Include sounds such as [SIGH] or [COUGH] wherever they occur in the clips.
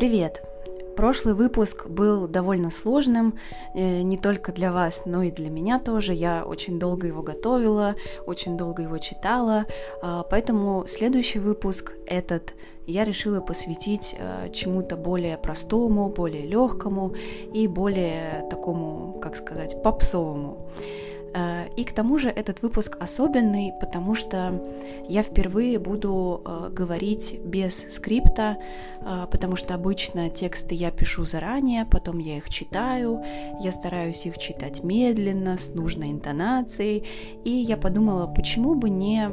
Привет! Прошлый выпуск был довольно сложным, э, не только для вас, но и для меня тоже. Я очень долго его готовила, очень долго его читала, а, поэтому следующий выпуск, этот, я решила посвятить э, чему-то более простому, более легкому и более такому, как сказать, попсовому. И к тому же этот выпуск особенный, потому что я впервые буду э, говорить без скрипта, э, потому что обычно тексты я пишу заранее, потом я их читаю, я стараюсь их читать медленно, с нужной интонацией, и я подумала, почему бы не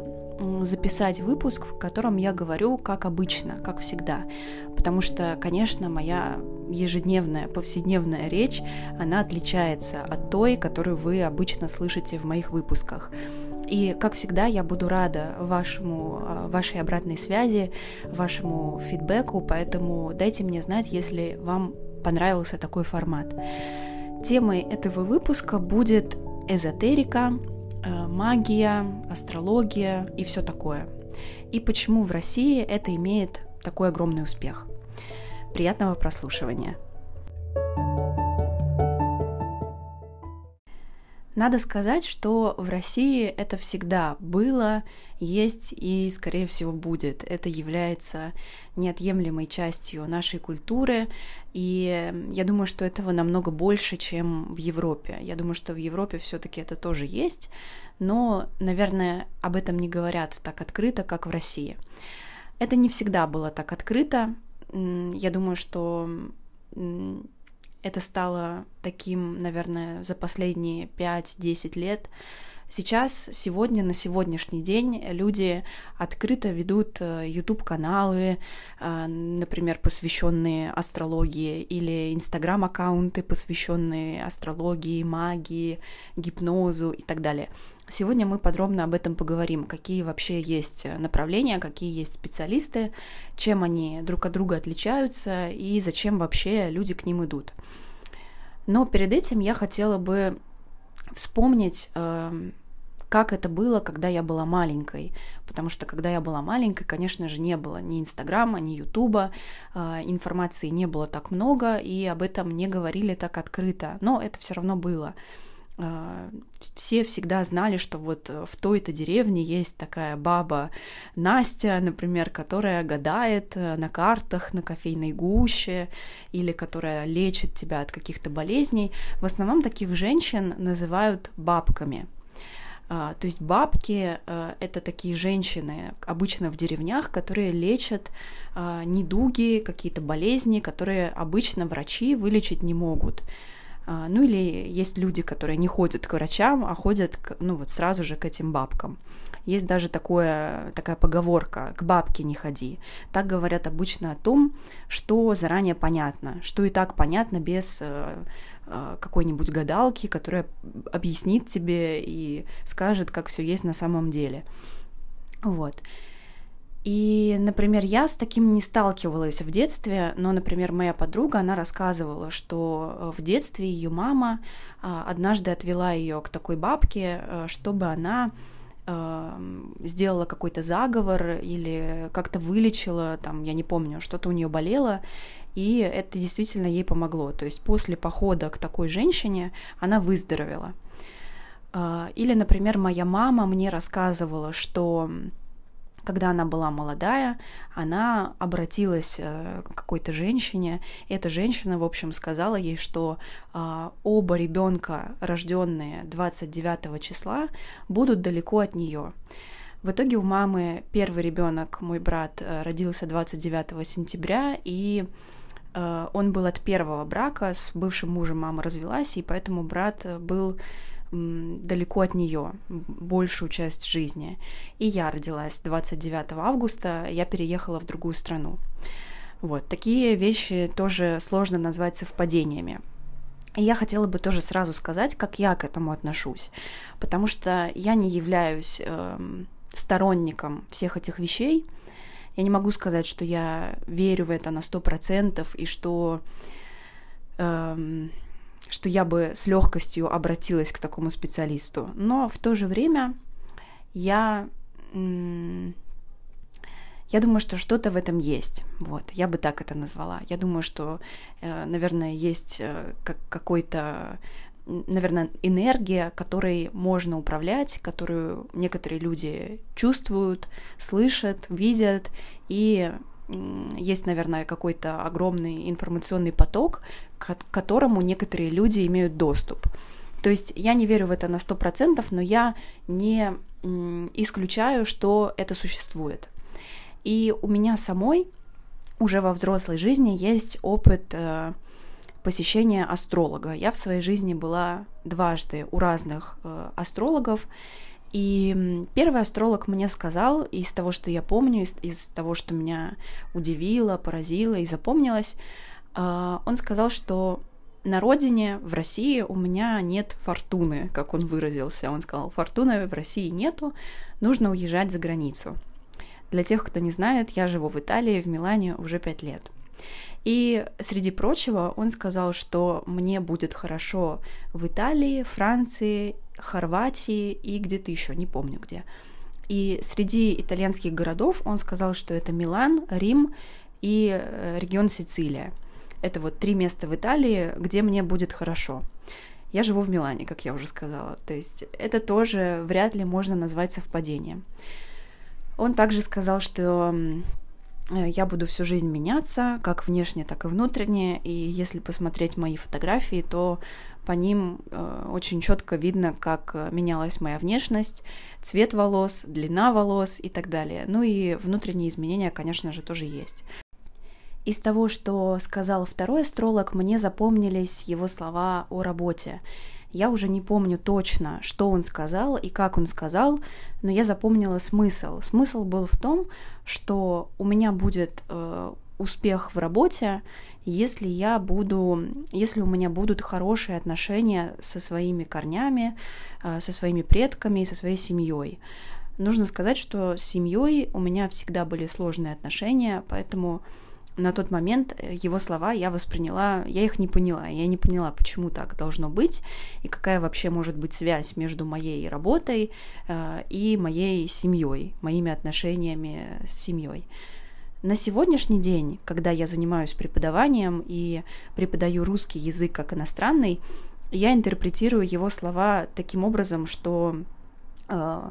записать выпуск, в котором я говорю как обычно, как всегда. Потому что, конечно, моя ежедневная, повседневная речь, она отличается от той, которую вы обычно слышите в моих выпусках. И, как всегда, я буду рада вашему, а, вашей обратной связи, вашему фидбэку, поэтому дайте мне знать, если вам понравился такой формат. Темой этого выпуска будет эзотерика, Э, магия, астрология и все такое. И почему в России это имеет такой огромный успех. Приятного прослушивания. Надо сказать, что в России это всегда было, есть и, скорее всего, будет. Это является неотъемлемой частью нашей культуры, и я думаю, что этого намного больше, чем в Европе. Я думаю, что в Европе все-таки это тоже есть, но, наверное, об этом не говорят так открыто, как в России. Это не всегда было так открыто. Я думаю, что это стало таким, наверное, за последние 5-10 лет. Сейчас, сегодня, на сегодняшний день люди открыто ведут YouTube-каналы, э, э, например, посвященные астрологии, или Instagram-аккаунты, посвященные астрологии, магии, гипнозу и так далее. Сегодня мы подробно об этом поговорим, какие вообще есть направления, какие есть специалисты, чем они друг от друга отличаются и зачем вообще люди к ним идут. Но перед этим я хотела бы вспомнить, эм, как это было, когда я была маленькой. Потому что когда я была маленькой, конечно же, не было ни Инстаграма, ни Ютуба, э, информации не было так много, и об этом не говорили так открыто. Но это все равно было. А, все всегда знали, что вот в той-то деревне есть такая баба Настя, например, которая гадает э, на картах, на кофейной гуще, или которая лечит тебя от каких-то болезней. В основном таких женщин называют бабками. А, то есть бабки э, — это такие женщины, обычно в деревнях, которые лечат а, недуги, какие-то болезни, которые обычно врачи вылечить не могут. А, ну или есть люди, которые не ходят к врачам, а ходят, ну вот сразу же к этим бабкам. Есть даже такое, такая поговорка «к бабке не ходи». Так говорят обычно о том, что заранее понятно, что и так понятно без э, э, какой-нибудь гадалки, которая объяснит тебе и скажет, как все есть на самом деле. Вот. И, например, я с таким не сталкивалась в детстве, но, например, моя подруга, она рассказывала, что э, в детстве ее мама а, однажды отвела ее к такой бабке, э, чтобы она эм, сделала какой-то заговор или как-то вылечила, там, я не помню, что-то у нее болело, и это действительно ей помогло. То есть после похода к такой женщине она выздоровела. А, или, например, моя мама мне рассказывала, что когда она была молодая, она обратилась э, к какой-то женщине. И эта женщина, в общем, сказала ей, что э, оба ребенка, рожденные 29 числа, будут далеко от нее. В итоге у мамы первый ребенок, мой брат, э, родился 29 сентября, и он был от первого брака, с бывшим мужем мама развелась, и поэтому брат был далеко от нее большую часть жизни. И я родилась 29 августа, я переехала в другую страну. Вот, такие вещи тоже сложно назвать совпадениями. И я хотела бы тоже сразу сказать, как я к этому отношусь, потому что я не являюсь э, сторонником всех этих вещей. Я не могу сказать, что я верю в это на сто процентов и что э, что я бы с легкостью обратилась к такому специалисту. Но в то же время я Я думаю, что что-то в этом есть. Вот, я бы так это назвала. Я думаю, что, э, наверное, есть э, какой-то наверное, энергия, которой можно управлять, которую некоторые люди чувствуют, слышат, видят, и есть, наверное, какой-то огромный информационный поток, к которому некоторые люди имеют доступ. То есть я не верю в это на 100%, но я не исключаю, что это существует. И у меня самой уже во взрослой жизни есть опыт э, посещения астролога. Я в своей жизни была дважды у разных э, астрологов, и первый астролог мне сказал, из того, что я помню, из, из того, что меня удивило, поразило и запомнилось, э, он сказал, что на родине, в России, у меня нет фортуны, как он выразился. Он сказал, фортуны в России нету, нужно уезжать за границу. Для тех, кто не знает, я живу в Италии, в Милане уже пять лет. И среди прочего он сказал, что мне будет хорошо в Италии, Франции, Хорватии и где-то еще, не помню где. И среди итальянских городов он сказал, что это Милан, Рим и э, регион Сицилия. Это вот три места в Италии, где мне будет хорошо. Я живу в Милане, как я уже сказала. То есть это тоже вряд ли можно назвать совпадением. Он также сказал, что я буду всю жизнь меняться, как внешне, так и внутренне. И если посмотреть мои фотографии, то по ним э, очень четко видно, как э, менялась моя внешность, цвет волос, длина волос и так далее. Ну и внутренние изменения, конечно же, тоже есть. Из того, что сказал второй астролог, мне запомнились его слова о работе. Я уже не помню точно, что он сказал и как он сказал, но я запомнила смысл. Смысл был в том, что у меня будет э, успех в работе, если я буду, если у меня будут хорошие отношения со своими корнями, э, со своими предками со своей семьей. Нужно сказать, что с семьей у меня всегда были сложные отношения, поэтому на тот момент э, его слова я восприняла, я их не поняла, я не поняла, почему так должно быть и какая вообще может быть связь между моей работой э, и моей семьей, моими отношениями с семьей. На сегодняшний день, когда я занимаюсь преподаванием и преподаю русский язык как иностранный, я интерпретирую его слова таким образом, что э,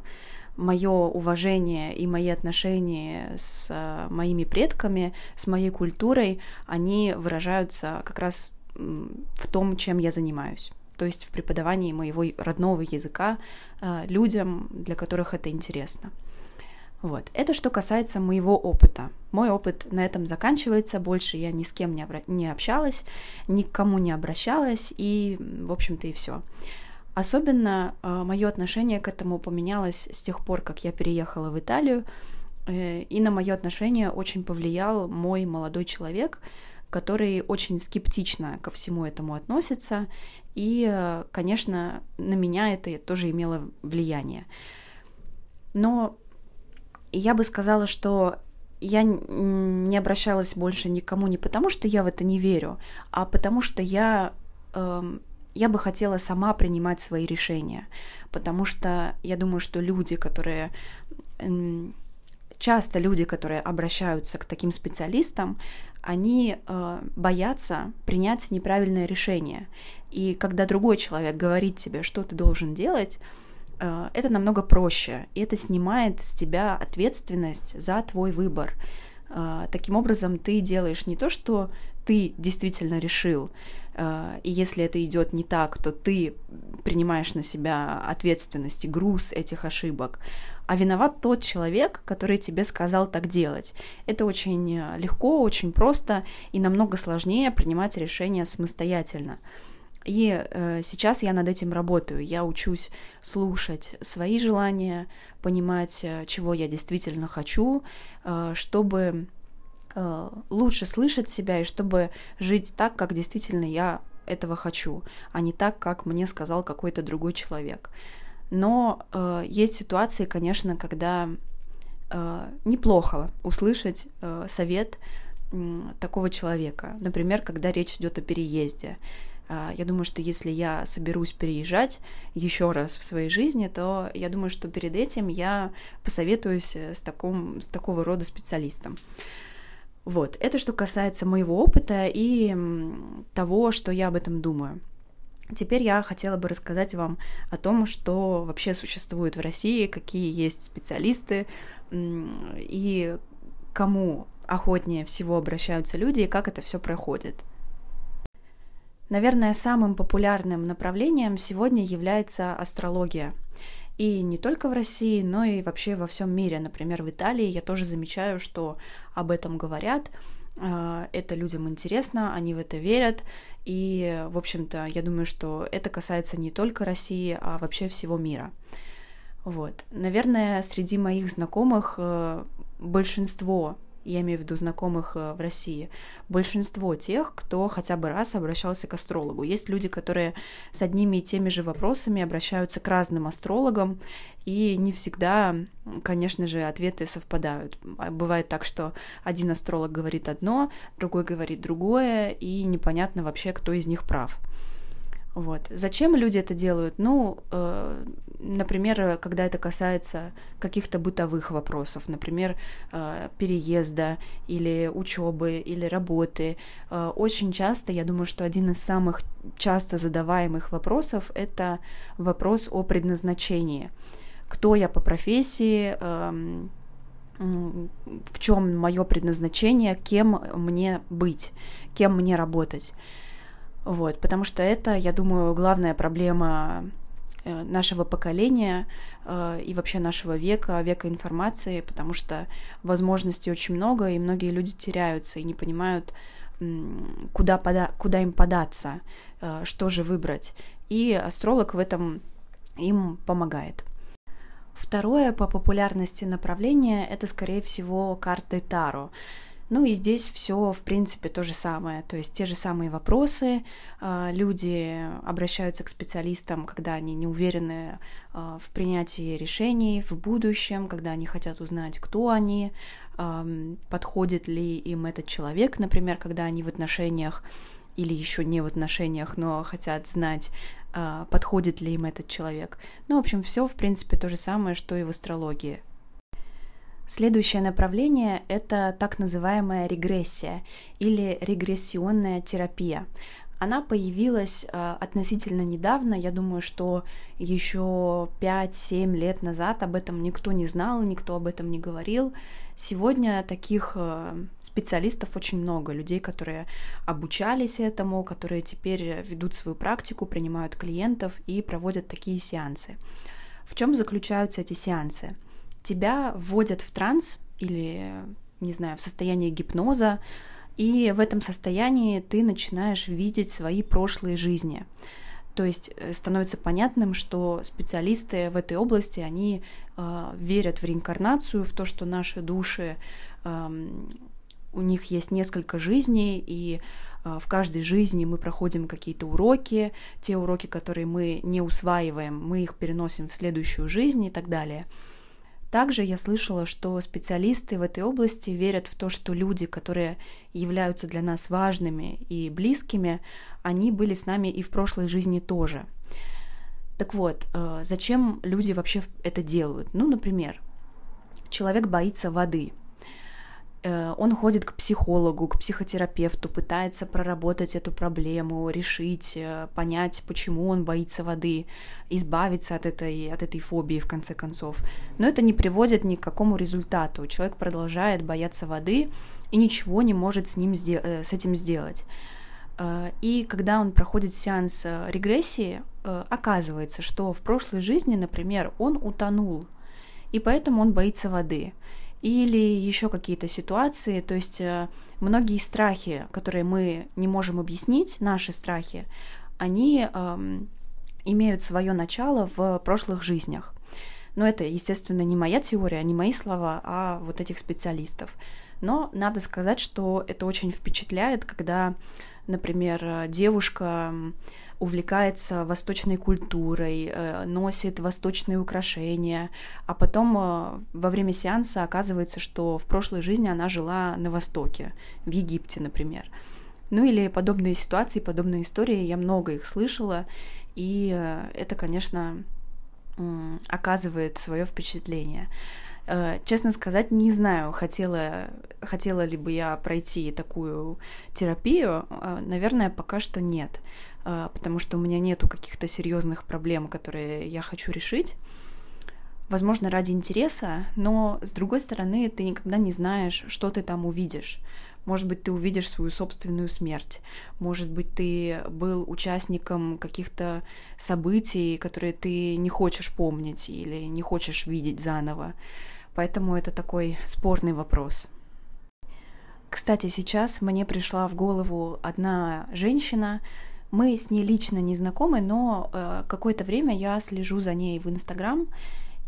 мое уважение и мои отношения с э, моими предками, с моей культурой, они выражаются как раз в том, чем я занимаюсь. То есть в преподавании моего родного языка э, людям, для которых это интересно. Вот. Это что касается моего опыта. Мой опыт на этом заканчивается, больше я ни с кем не, обра- не общалась, ни к кому не обращалась, и, в общем-то, и все. Особенно э, мое отношение к этому поменялось с тех пор, как я переехала в Италию, э, и на мое отношение очень повлиял мой молодой человек, который очень скептично ко всему этому относится, и, э, конечно, на меня это тоже имело влияние. Но я бы сказала, что я не обращалась больше никому не потому, что я в это не верю, а потому что я эм, я бы хотела сама принимать свои решения, потому что я думаю, что люди, которые часто люди, которые обращаются к таким специалистам, они э, боятся принять неправильное решение. И когда другой человек говорит тебе, что ты должен делать, э, это намного проще, и это снимает с тебя ответственность за твой выбор. Э, таким образом, ты делаешь не то, что ты действительно решил, и если это идет не так, то ты принимаешь на себя ответственность и груз этих ошибок, а виноват тот человек, который тебе сказал так делать. Это очень легко, очень просто и намного сложнее принимать решения самостоятельно. И э, сейчас я над этим работаю. Я учусь слушать свои желания, понимать, э, чего я действительно хочу, э, чтобы Э, лучше слышать себя и чтобы жить так, как действительно я этого хочу, а не так, как мне сказал какой-то другой человек. Но э, есть ситуации, конечно, когда э, неплохо услышать э, совет э, такого человека. Например, когда речь идет о переезде. А, я думаю, что если я соберусь переезжать еще раз в своей жизни, то я думаю, что перед этим я посоветуюсь с, таком, с такого рода специалистом. Вот, это что касается моего опыта и того, что я об этом думаю. Теперь я хотела бы рассказать вам о том, что вообще существует в России, какие есть специалисты и кому охотнее всего обращаются люди и как это все проходит. Наверное, самым популярным направлением сегодня является астрология. И не только в России, но и вообще во всем мире. Например, в Италии я тоже замечаю, что об этом говорят. А, это людям интересно, они в это верят. И, в общем-то, я думаю, что это касается не только России, а вообще всего мира. Вот. Наверное, среди моих знакомых э, большинство я имею в виду знакомых э, в России, большинство тех, кто хотя бы раз обращался к астрологу. Есть люди, которые с одними и теми же вопросами обращаются к разным астрологам, и не всегда, конечно же, ответы совпадают. А бывает так, что один астролог говорит одно, другой говорит другое, и непонятно вообще, кто из них прав. Вот. Зачем люди это делают? Ну, э, например, когда это касается каких-то бытовых вопросов, например, э, переезда или учебы или работы. Э, очень часто, я думаю, что один из самых часто задаваемых вопросов это вопрос о предназначении. Кто я по профессии? Э, в чем мое предназначение, кем мне быть, кем мне работать. Вот, потому что это, я думаю, главная проблема э, нашего поколения э, и вообще нашего века, века информации, потому что возможностей очень много, и многие люди теряются и не понимают, куда, пода куда им податься, э, что же выбрать. И астролог в этом им помогает. Второе по популярности направление это, скорее всего, карты Таро. Ну и здесь все, в принципе, то же самое, то есть те же самые вопросы. А, люди обращаются к специалистам, когда они не уверены а, в принятии решений в будущем, когда они хотят узнать, кто они, подходит ли им этот человек, например, когда они в отношениях или еще не в отношениях, но хотят знать, а, подходит ли им этот человек. Ну, в общем, все, в принципе, то же самое, что и в астрологии. Следующее направление – это так называемая регрессия или регрессионная терапия. Она появилась э, относительно недавно, я думаю, что еще 5-7 лет назад об этом никто не знал, никто об этом не говорил. Сегодня таких э, специалистов очень много, людей, которые обучались этому, которые теперь ведут свою практику, принимают клиентов и проводят такие сеансы. В чем заключаются эти сеансы? Тебя вводят в транс или, не знаю, в состояние гипноза, и в этом состоянии ты начинаешь видеть свои прошлые жизни. То есть э, становится понятным, что специалисты в этой области, они э, верят в реинкарнацию, в то, что наши души, э, у них есть несколько жизней, и э, в каждой жизни мы проходим какие-то уроки, те уроки, которые мы не усваиваем, мы их переносим в следующую жизнь и так далее. Также я слышала, что специалисты в этой области верят в то, что люди, которые являются для нас важными и близкими, они были с нами и в прошлой жизни тоже. Так вот, э, зачем люди вообще это делают? Ну, например, человек боится воды – он ходит к психологу, к психотерапевту, пытается проработать эту проблему, решить, э, понять, почему он боится воды, избавиться от этой, от этой фобии в конце концов. Но это не приводит ни к какому результату. Человек продолжает бояться воды и ничего не может с, ним, э, с этим сделать. И когда он проходит сеанс регрессии, оказывается, что в прошлой жизни, например, он утонул, и поэтому он боится воды или еще какие-то ситуации. То есть э, многие страхи, которые мы не можем объяснить, наши страхи, они эм, имеют свое начало в прошлых жизнях. Но это, естественно, не моя теория, не мои слова, а вот этих специалистов. Но надо сказать, что это очень впечатляет, когда, например, девушка увлекается восточной культурой, э, носит восточные украшения, а потом э, во время сеанса оказывается, что в прошлой жизни она жила на Востоке, в Египте, например. Ну или подобные ситуации, подобные истории, я много их слышала, и э, это, конечно, оказывает свое впечатление. Честно сказать, не знаю, хотела, хотела ли бы я пройти такую терапию. Наверное, пока что нет, потому что у меня нету каких-то серьезных проблем, которые я хочу решить возможно, ради интереса, но с другой стороны, ты никогда не знаешь, что ты там увидишь. Может быть, ты увидишь свою собственную смерть. Может быть, ты был участником каких-то событий, которые ты не хочешь помнить или не хочешь видеть заново. Поэтому это такой спорный вопрос. Кстати, сейчас мне пришла в голову одна женщина. Мы с ней лично не знакомы, но э, какое-то время я слежу за ней в Инстаграм,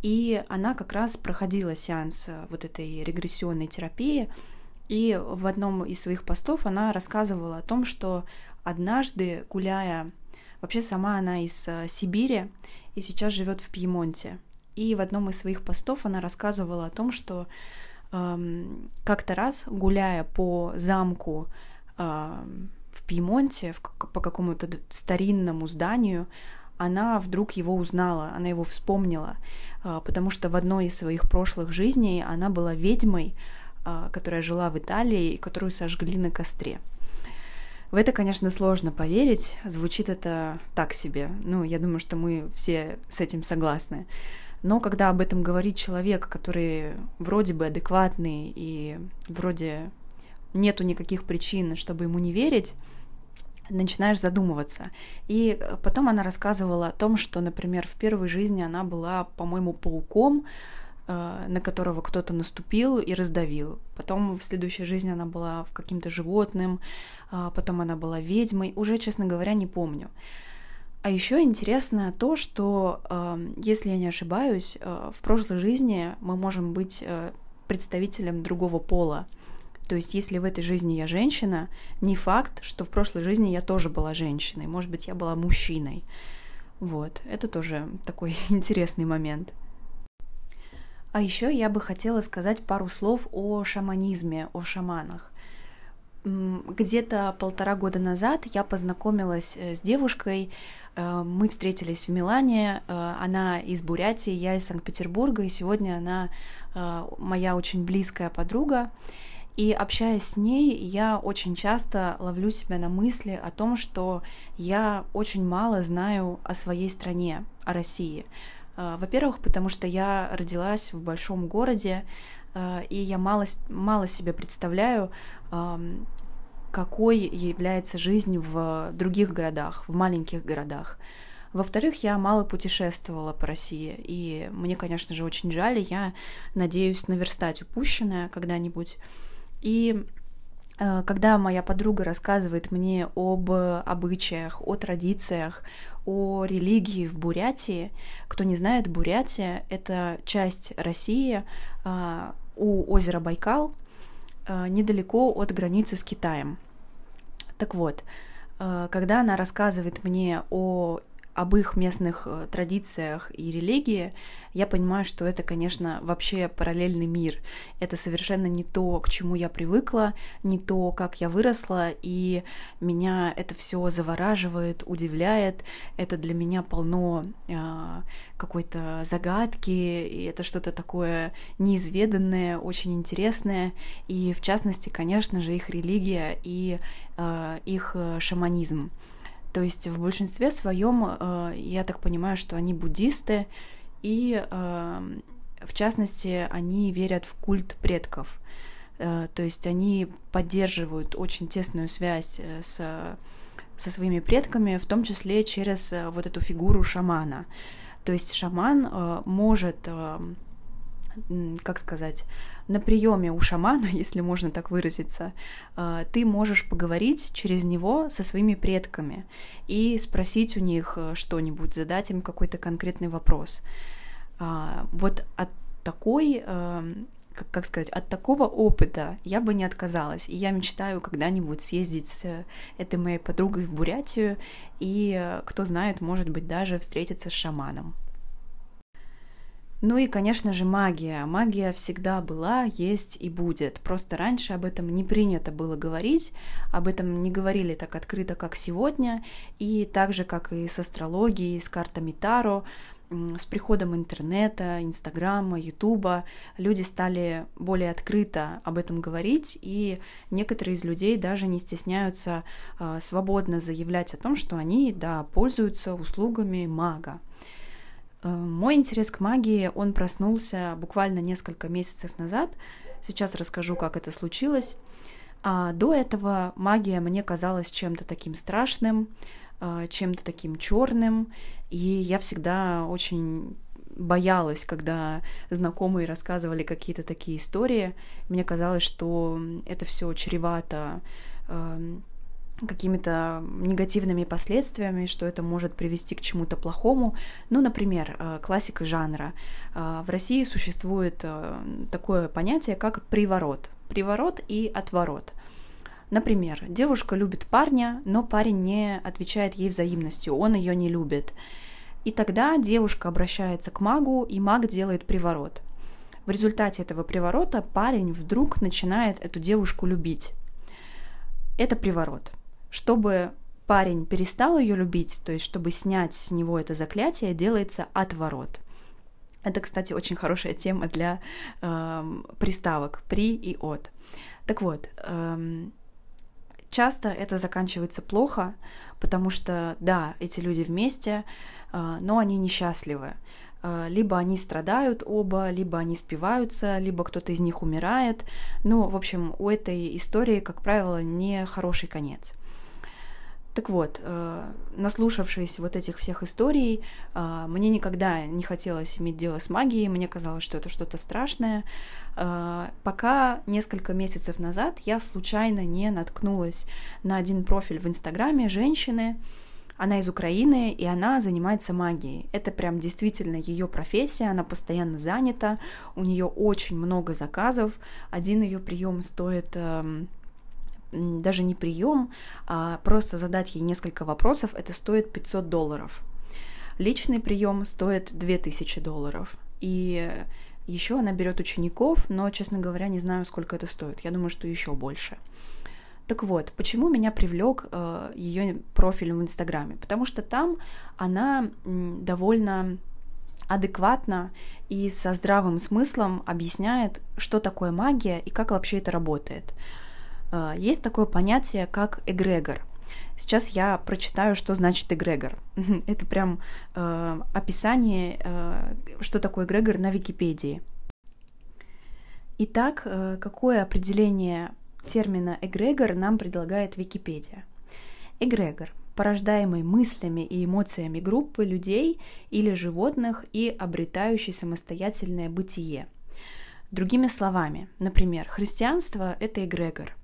и она как раз проходила сеанс э, вот этой регрессионной терапии, и в одном из своих постов она рассказывала о том, что однажды, гуляя, вообще сама она из э, Сибири и сейчас живет в Пьемонте. И в одном из своих постов она рассказывала о том, что эм, как-то раз, гуляя по замку э, в Пьемонте, в, по какому-то старинному зданию, она вдруг его узнала, она его вспомнила, а, потому что в одной из своих прошлых жизней она была ведьмой, а, которая жила в Италии и которую сожгли на костре. В это, конечно, сложно поверить, звучит это так себе. Ну, я думаю, что мы все с этим согласны. Но когда об этом говорит человек, который вроде бы адекватный и вроде нету никаких причин, чтобы ему не верить, начинаешь задумываться. И э, потом она рассказывала о том, что, например, в первой жизни она была, по-моему, пауком, э, на которого кто-то наступил и раздавил. Потом в следующей жизни она была каким-то животным, а потом она была ведьмой. Уже, честно говоря, не помню. А еще интересно то, что, эм, если я не ошибаюсь, э, в прошлой жизни мы можем быть представителем другого пола. То есть, если в этой жизни я женщина, не факт, что в прошлой жизни я тоже была женщиной. Может быть, я была мужчиной. Вот, это тоже такой [LAUGHS] интересный момент. А еще я бы хотела сказать пару слов о шаманизме, о шаманах. Где-то полтора года назад я познакомилась э, с девушкой, э, мы встретились в Милане, э, она из Бурятии, я из Санкт-Петербурга, и сегодня она моя очень близкая подруга. И общаясь с ней, я очень часто ловлю себя на мысли о том, что я очень мало знаю о своей стране, о России. Э, во-первых, потому что я родилась в большом городе, э, и я мало, мало себе представляю, какой является жизнь в других городах, в маленьких городах. Во-вторых, я мало путешествовала по России, и мне, конечно же, очень жаль, я надеюсь наверстать упущенное когда-нибудь. И э, когда моя подруга рассказывает мне об обычаях, о традициях, о религии в Бурятии, кто не знает, Бурятия — это часть России э, у озера Байкал, э, недалеко от границы с Китаем. Так вот, когда она рассказывает мне о об их местных э, традициях и религии, я понимаю, что это, конечно, вообще параллельный мир. Это совершенно не то, к чему я привыкла, не то, как я выросла, и меня это все завораживает, удивляет. Это для меня полно э, какой-то загадки, и это что-то такое неизведанное, очень интересное. И в частности, конечно же, их религия и э, их э, шаманизм. То есть в большинстве своем э, я так понимаю, что они буддисты, и э, в частности они верят в культ предков. Э, то есть они поддерживают очень тесную связь с, со своими предками, в том числе через вот эту фигуру шамана. То есть шаман может как сказать, на приеме у шамана, [LAUGHS] если можно так выразиться, э, ты можешь поговорить через него со своими предками и спросить у них э, что-нибудь, задать им какой-то конкретный вопрос. А, вот от такой эм, как сказать, от такого опыта я бы не отказалась. И я мечтаю когда-нибудь съездить с этой моей подругой в Бурятию и, э, кто знает, может быть, даже встретиться с шаманом. Ну и, конечно же, магия. Магия всегда была, есть и будет. Просто раньше об этом не принято было говорить, об этом не говорили так открыто, как сегодня, и так же, как и с астрологией, с картами Таро, с приходом интернета, Инстаграма, Ютуба люди стали более открыто об этом говорить, и некоторые из людей даже не стесняются э, свободно заявлять о том, что они, да, пользуются услугами мага. Э, мой интерес к магии, он проснулся буквально несколько месяцев назад. Сейчас расскажу, как это случилось. А до этого магия мне казалась чем-то таким страшным, э, чем-то таким черным, и я всегда очень боялась, когда знакомые рассказывали какие-то такие истории. Мне казалось, что это все чревато эм, какими-то негативными последствиями, что это может привести к чему-то плохому. Ну, например, э, классика жанра. Э, в России существует э, такое понятие, как приворот. Приворот и отворот. Например, девушка любит парня, но парень не отвечает ей взаимностью, он ее не любит. И тогда девушка обращается к магу, и маг делает приворот. В результате этого приворота парень вдруг начинает эту девушку любить. Это приворот. Чтобы парень перестал ее любить, то есть чтобы снять с него это заклятие, делается отворот. Это, кстати, очень хорошая тема для э, приставок при и от. Так вот, э, часто это заканчивается плохо, потому что, да, эти люди вместе, э, но они несчастливы. Э, либо они страдают оба, либо они спиваются, либо кто-то из них умирает. Ну, в общем, у этой истории, как правило, не хороший конец. Так вот, э, наслушавшись вот этих всех историй, э, мне никогда не хотелось иметь дело с магией, мне казалось, что это что-то страшное, э, пока несколько месяцев назад я случайно не наткнулась на один профиль в Инстаграме женщины, она из Украины, и она занимается магией. Это прям действительно ее профессия, она постоянно занята, у нее очень много заказов. Один ее прием стоит эм, даже не прием, а просто задать ей несколько вопросов, это стоит 500 долларов. Личный прием стоит 2000 долларов. И еще она берет учеников, но, честно говоря, не знаю, сколько это стоит. Я думаю, что еще больше. Так вот, почему меня привлек э, ее профиль в Инстаграме? Потому что там она довольно адекватно и со здравым смыслом объясняет, что такое магия и как вообще это работает. Э, есть такое понятие, как эгрегор. Сейчас я прочитаю, что значит эгрегор. [LAUGHS] Это прям э, описание, э, что такое эгрегор на Википедии. Итак, э, какое определение термина эгрегор нам предлагает Википедия? Эгрегор порождаемый мыслями и эмоциями группы людей или животных и обретающий самостоятельное бытие. Другими словами, например, христианство – это эгрегор,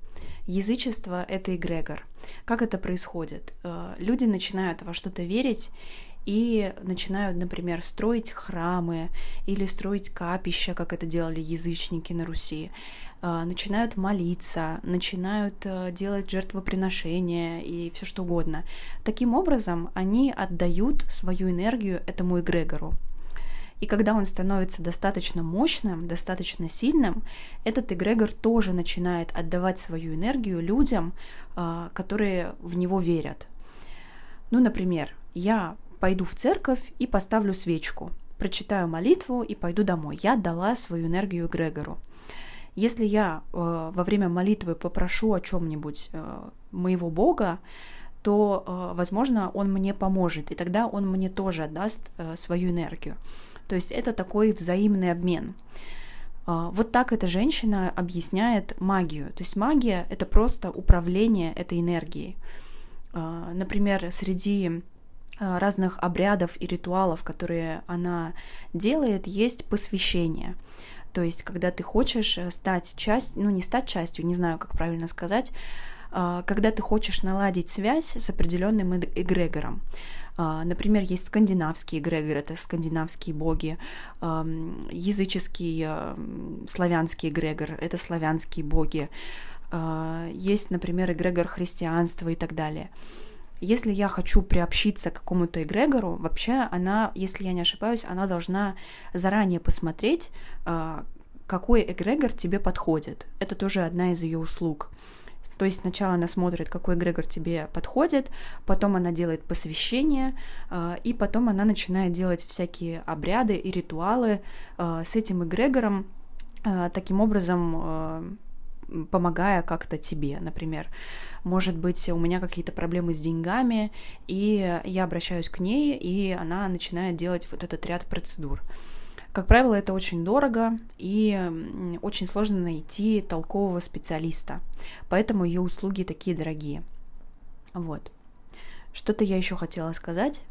язычество — это эгрегор. Как это происходит? Э, люди начинают во что-то верить и начинают, например, строить храмы или строить капища, как это делали язычники на Руси, э, начинают молиться, начинают э, делать жертвоприношения и все что угодно. Таким образом, они отдают свою энергию этому эгрегору. И когда он становится достаточно мощным, достаточно сильным, этот эгрегор тоже начинает отдавать свою энергию людям, а, которые в него верят. Ну, например, я пойду в церковь и поставлю свечку, прочитаю молитву и пойду домой. Я дала свою энергию эгрегору. Если я э, во время молитвы попрошу о чем-нибудь э, моего Бога, то, э, возможно, он мне поможет, и тогда он мне тоже отдаст э, свою энергию. То есть это такой взаимный обмен. А, вот так эта женщина объясняет магию. То есть магия — это просто управление этой энергией. А, например, среди а, разных обрядов и ритуалов, которые она делает, есть посвящение. То есть, когда ты хочешь э, стать частью, ну не стать частью, не знаю, как правильно сказать, когда ты хочешь наладить связь с определенным эгрегором. А, например, есть скандинавские эгрегоры, это скандинавские боги, языческий славянский эгрегор, это славянские боги, а, есть, например, эгрегор христианства и так далее. если я хочу приобщиться к какому-то эгрегору, вообще она, если я не ошибаюсь, она должна заранее посмотреть, а, какой эгрегор тебе подходит. Это тоже одна из ее услуг. То есть сначала она смотрит, какой эгрегор тебе подходит, потом она делает посвящение, а, и потом она начинает делать всякие обряды и ритуалы а, с этим эгрегором, таким образом помогая как-то тебе, например может быть, у меня какие-то проблемы с деньгами, и я обращаюсь к ней, и она начинает делать вот этот ряд процедур. Как правило, это очень дорого и очень сложно найти толкового специалиста, поэтому ее услуги такие дорогие. Вот. Что-то я еще хотела сказать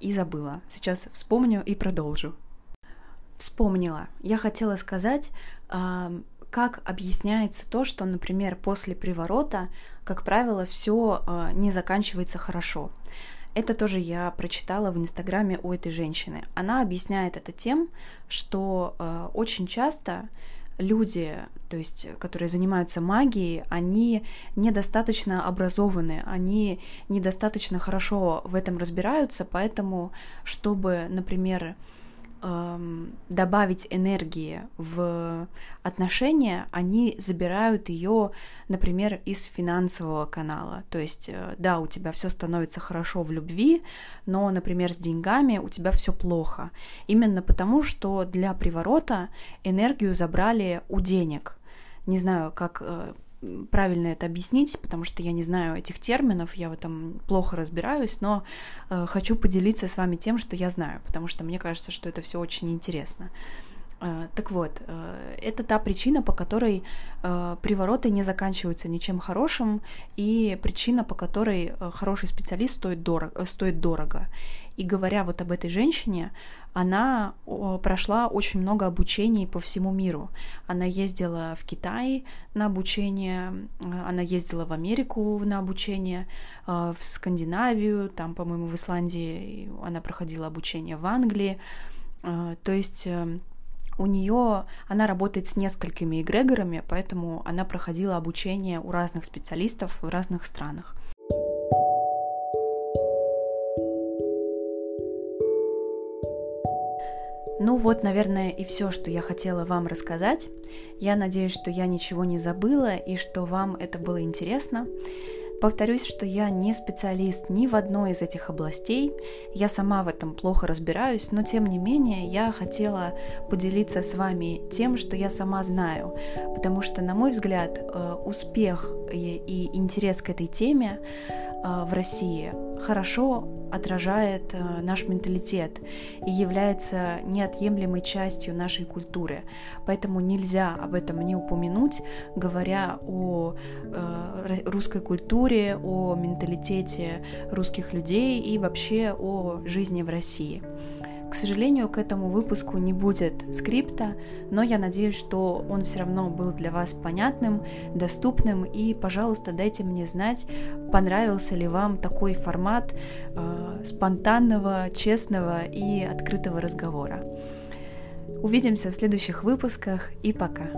и забыла. Сейчас вспомню и продолжу. Вспомнила. Я хотела сказать, как объясняется то, что, например, после приворота, как правило, все э, не заканчивается хорошо. Это тоже я прочитала в инстаграме у этой женщины. Она объясняет это тем, что э, очень часто люди, то есть, которые занимаются магией, они недостаточно образованы, они недостаточно хорошо в этом разбираются, поэтому, чтобы, например, добавить энергии в отношения, они забирают ее, например, из финансового канала. То есть, э, да, у тебя все становится хорошо в любви, но, например, с деньгами у тебя все плохо. Именно потому, что для приворота энергию забрали у денег. Не знаю, как э, правильно это объяснить, потому что я не знаю этих терминов, я в этом плохо разбираюсь, но э, хочу поделиться с вами тем, что я знаю, потому что мне кажется, что это все очень интересно. Э, так вот, э, это та причина, по которой э, привороты не заканчиваются ничем хорошим, и причина, по которой э, хороший специалист стоит дорого, стоит дорого. И говоря вот об этой женщине, она прошла очень много обучений по всему миру. Она ездила в Китай на обучение, она ездила в Америку на обучение, э, в Скандинавию, там, по-моему, в Исландии она проходила обучение в Англии. Э, то есть э, у нее она работает с несколькими эгрегорами, поэтому она проходила обучение у разных специалистов в разных странах. Ну вот, наверное, и все, что я хотела вам рассказать. Я надеюсь, что я ничего не забыла и что вам это было интересно. Повторюсь, что я не специалист ни в одной из этих областей, я сама в этом плохо разбираюсь, но тем не менее я хотела поделиться с вами тем, что я сама знаю, потому что, на мой взгляд, э, успех и интерес к этой теме в России хорошо отражает э, наш менталитет и является неотъемлемой частью нашей культуры. Поэтому нельзя об этом не упомянуть, говоря о э, русской культуре, о менталитете русских людей и вообще о жизни в России. К сожалению, к этому выпуску не будет скрипта, но я надеюсь, что он все равно был для вас понятным, доступным, и, пожалуйста, дайте мне знать, понравился ли вам такой формат э, спонтанного, честного и открытого разговора. Увидимся в следующих выпусках и пока.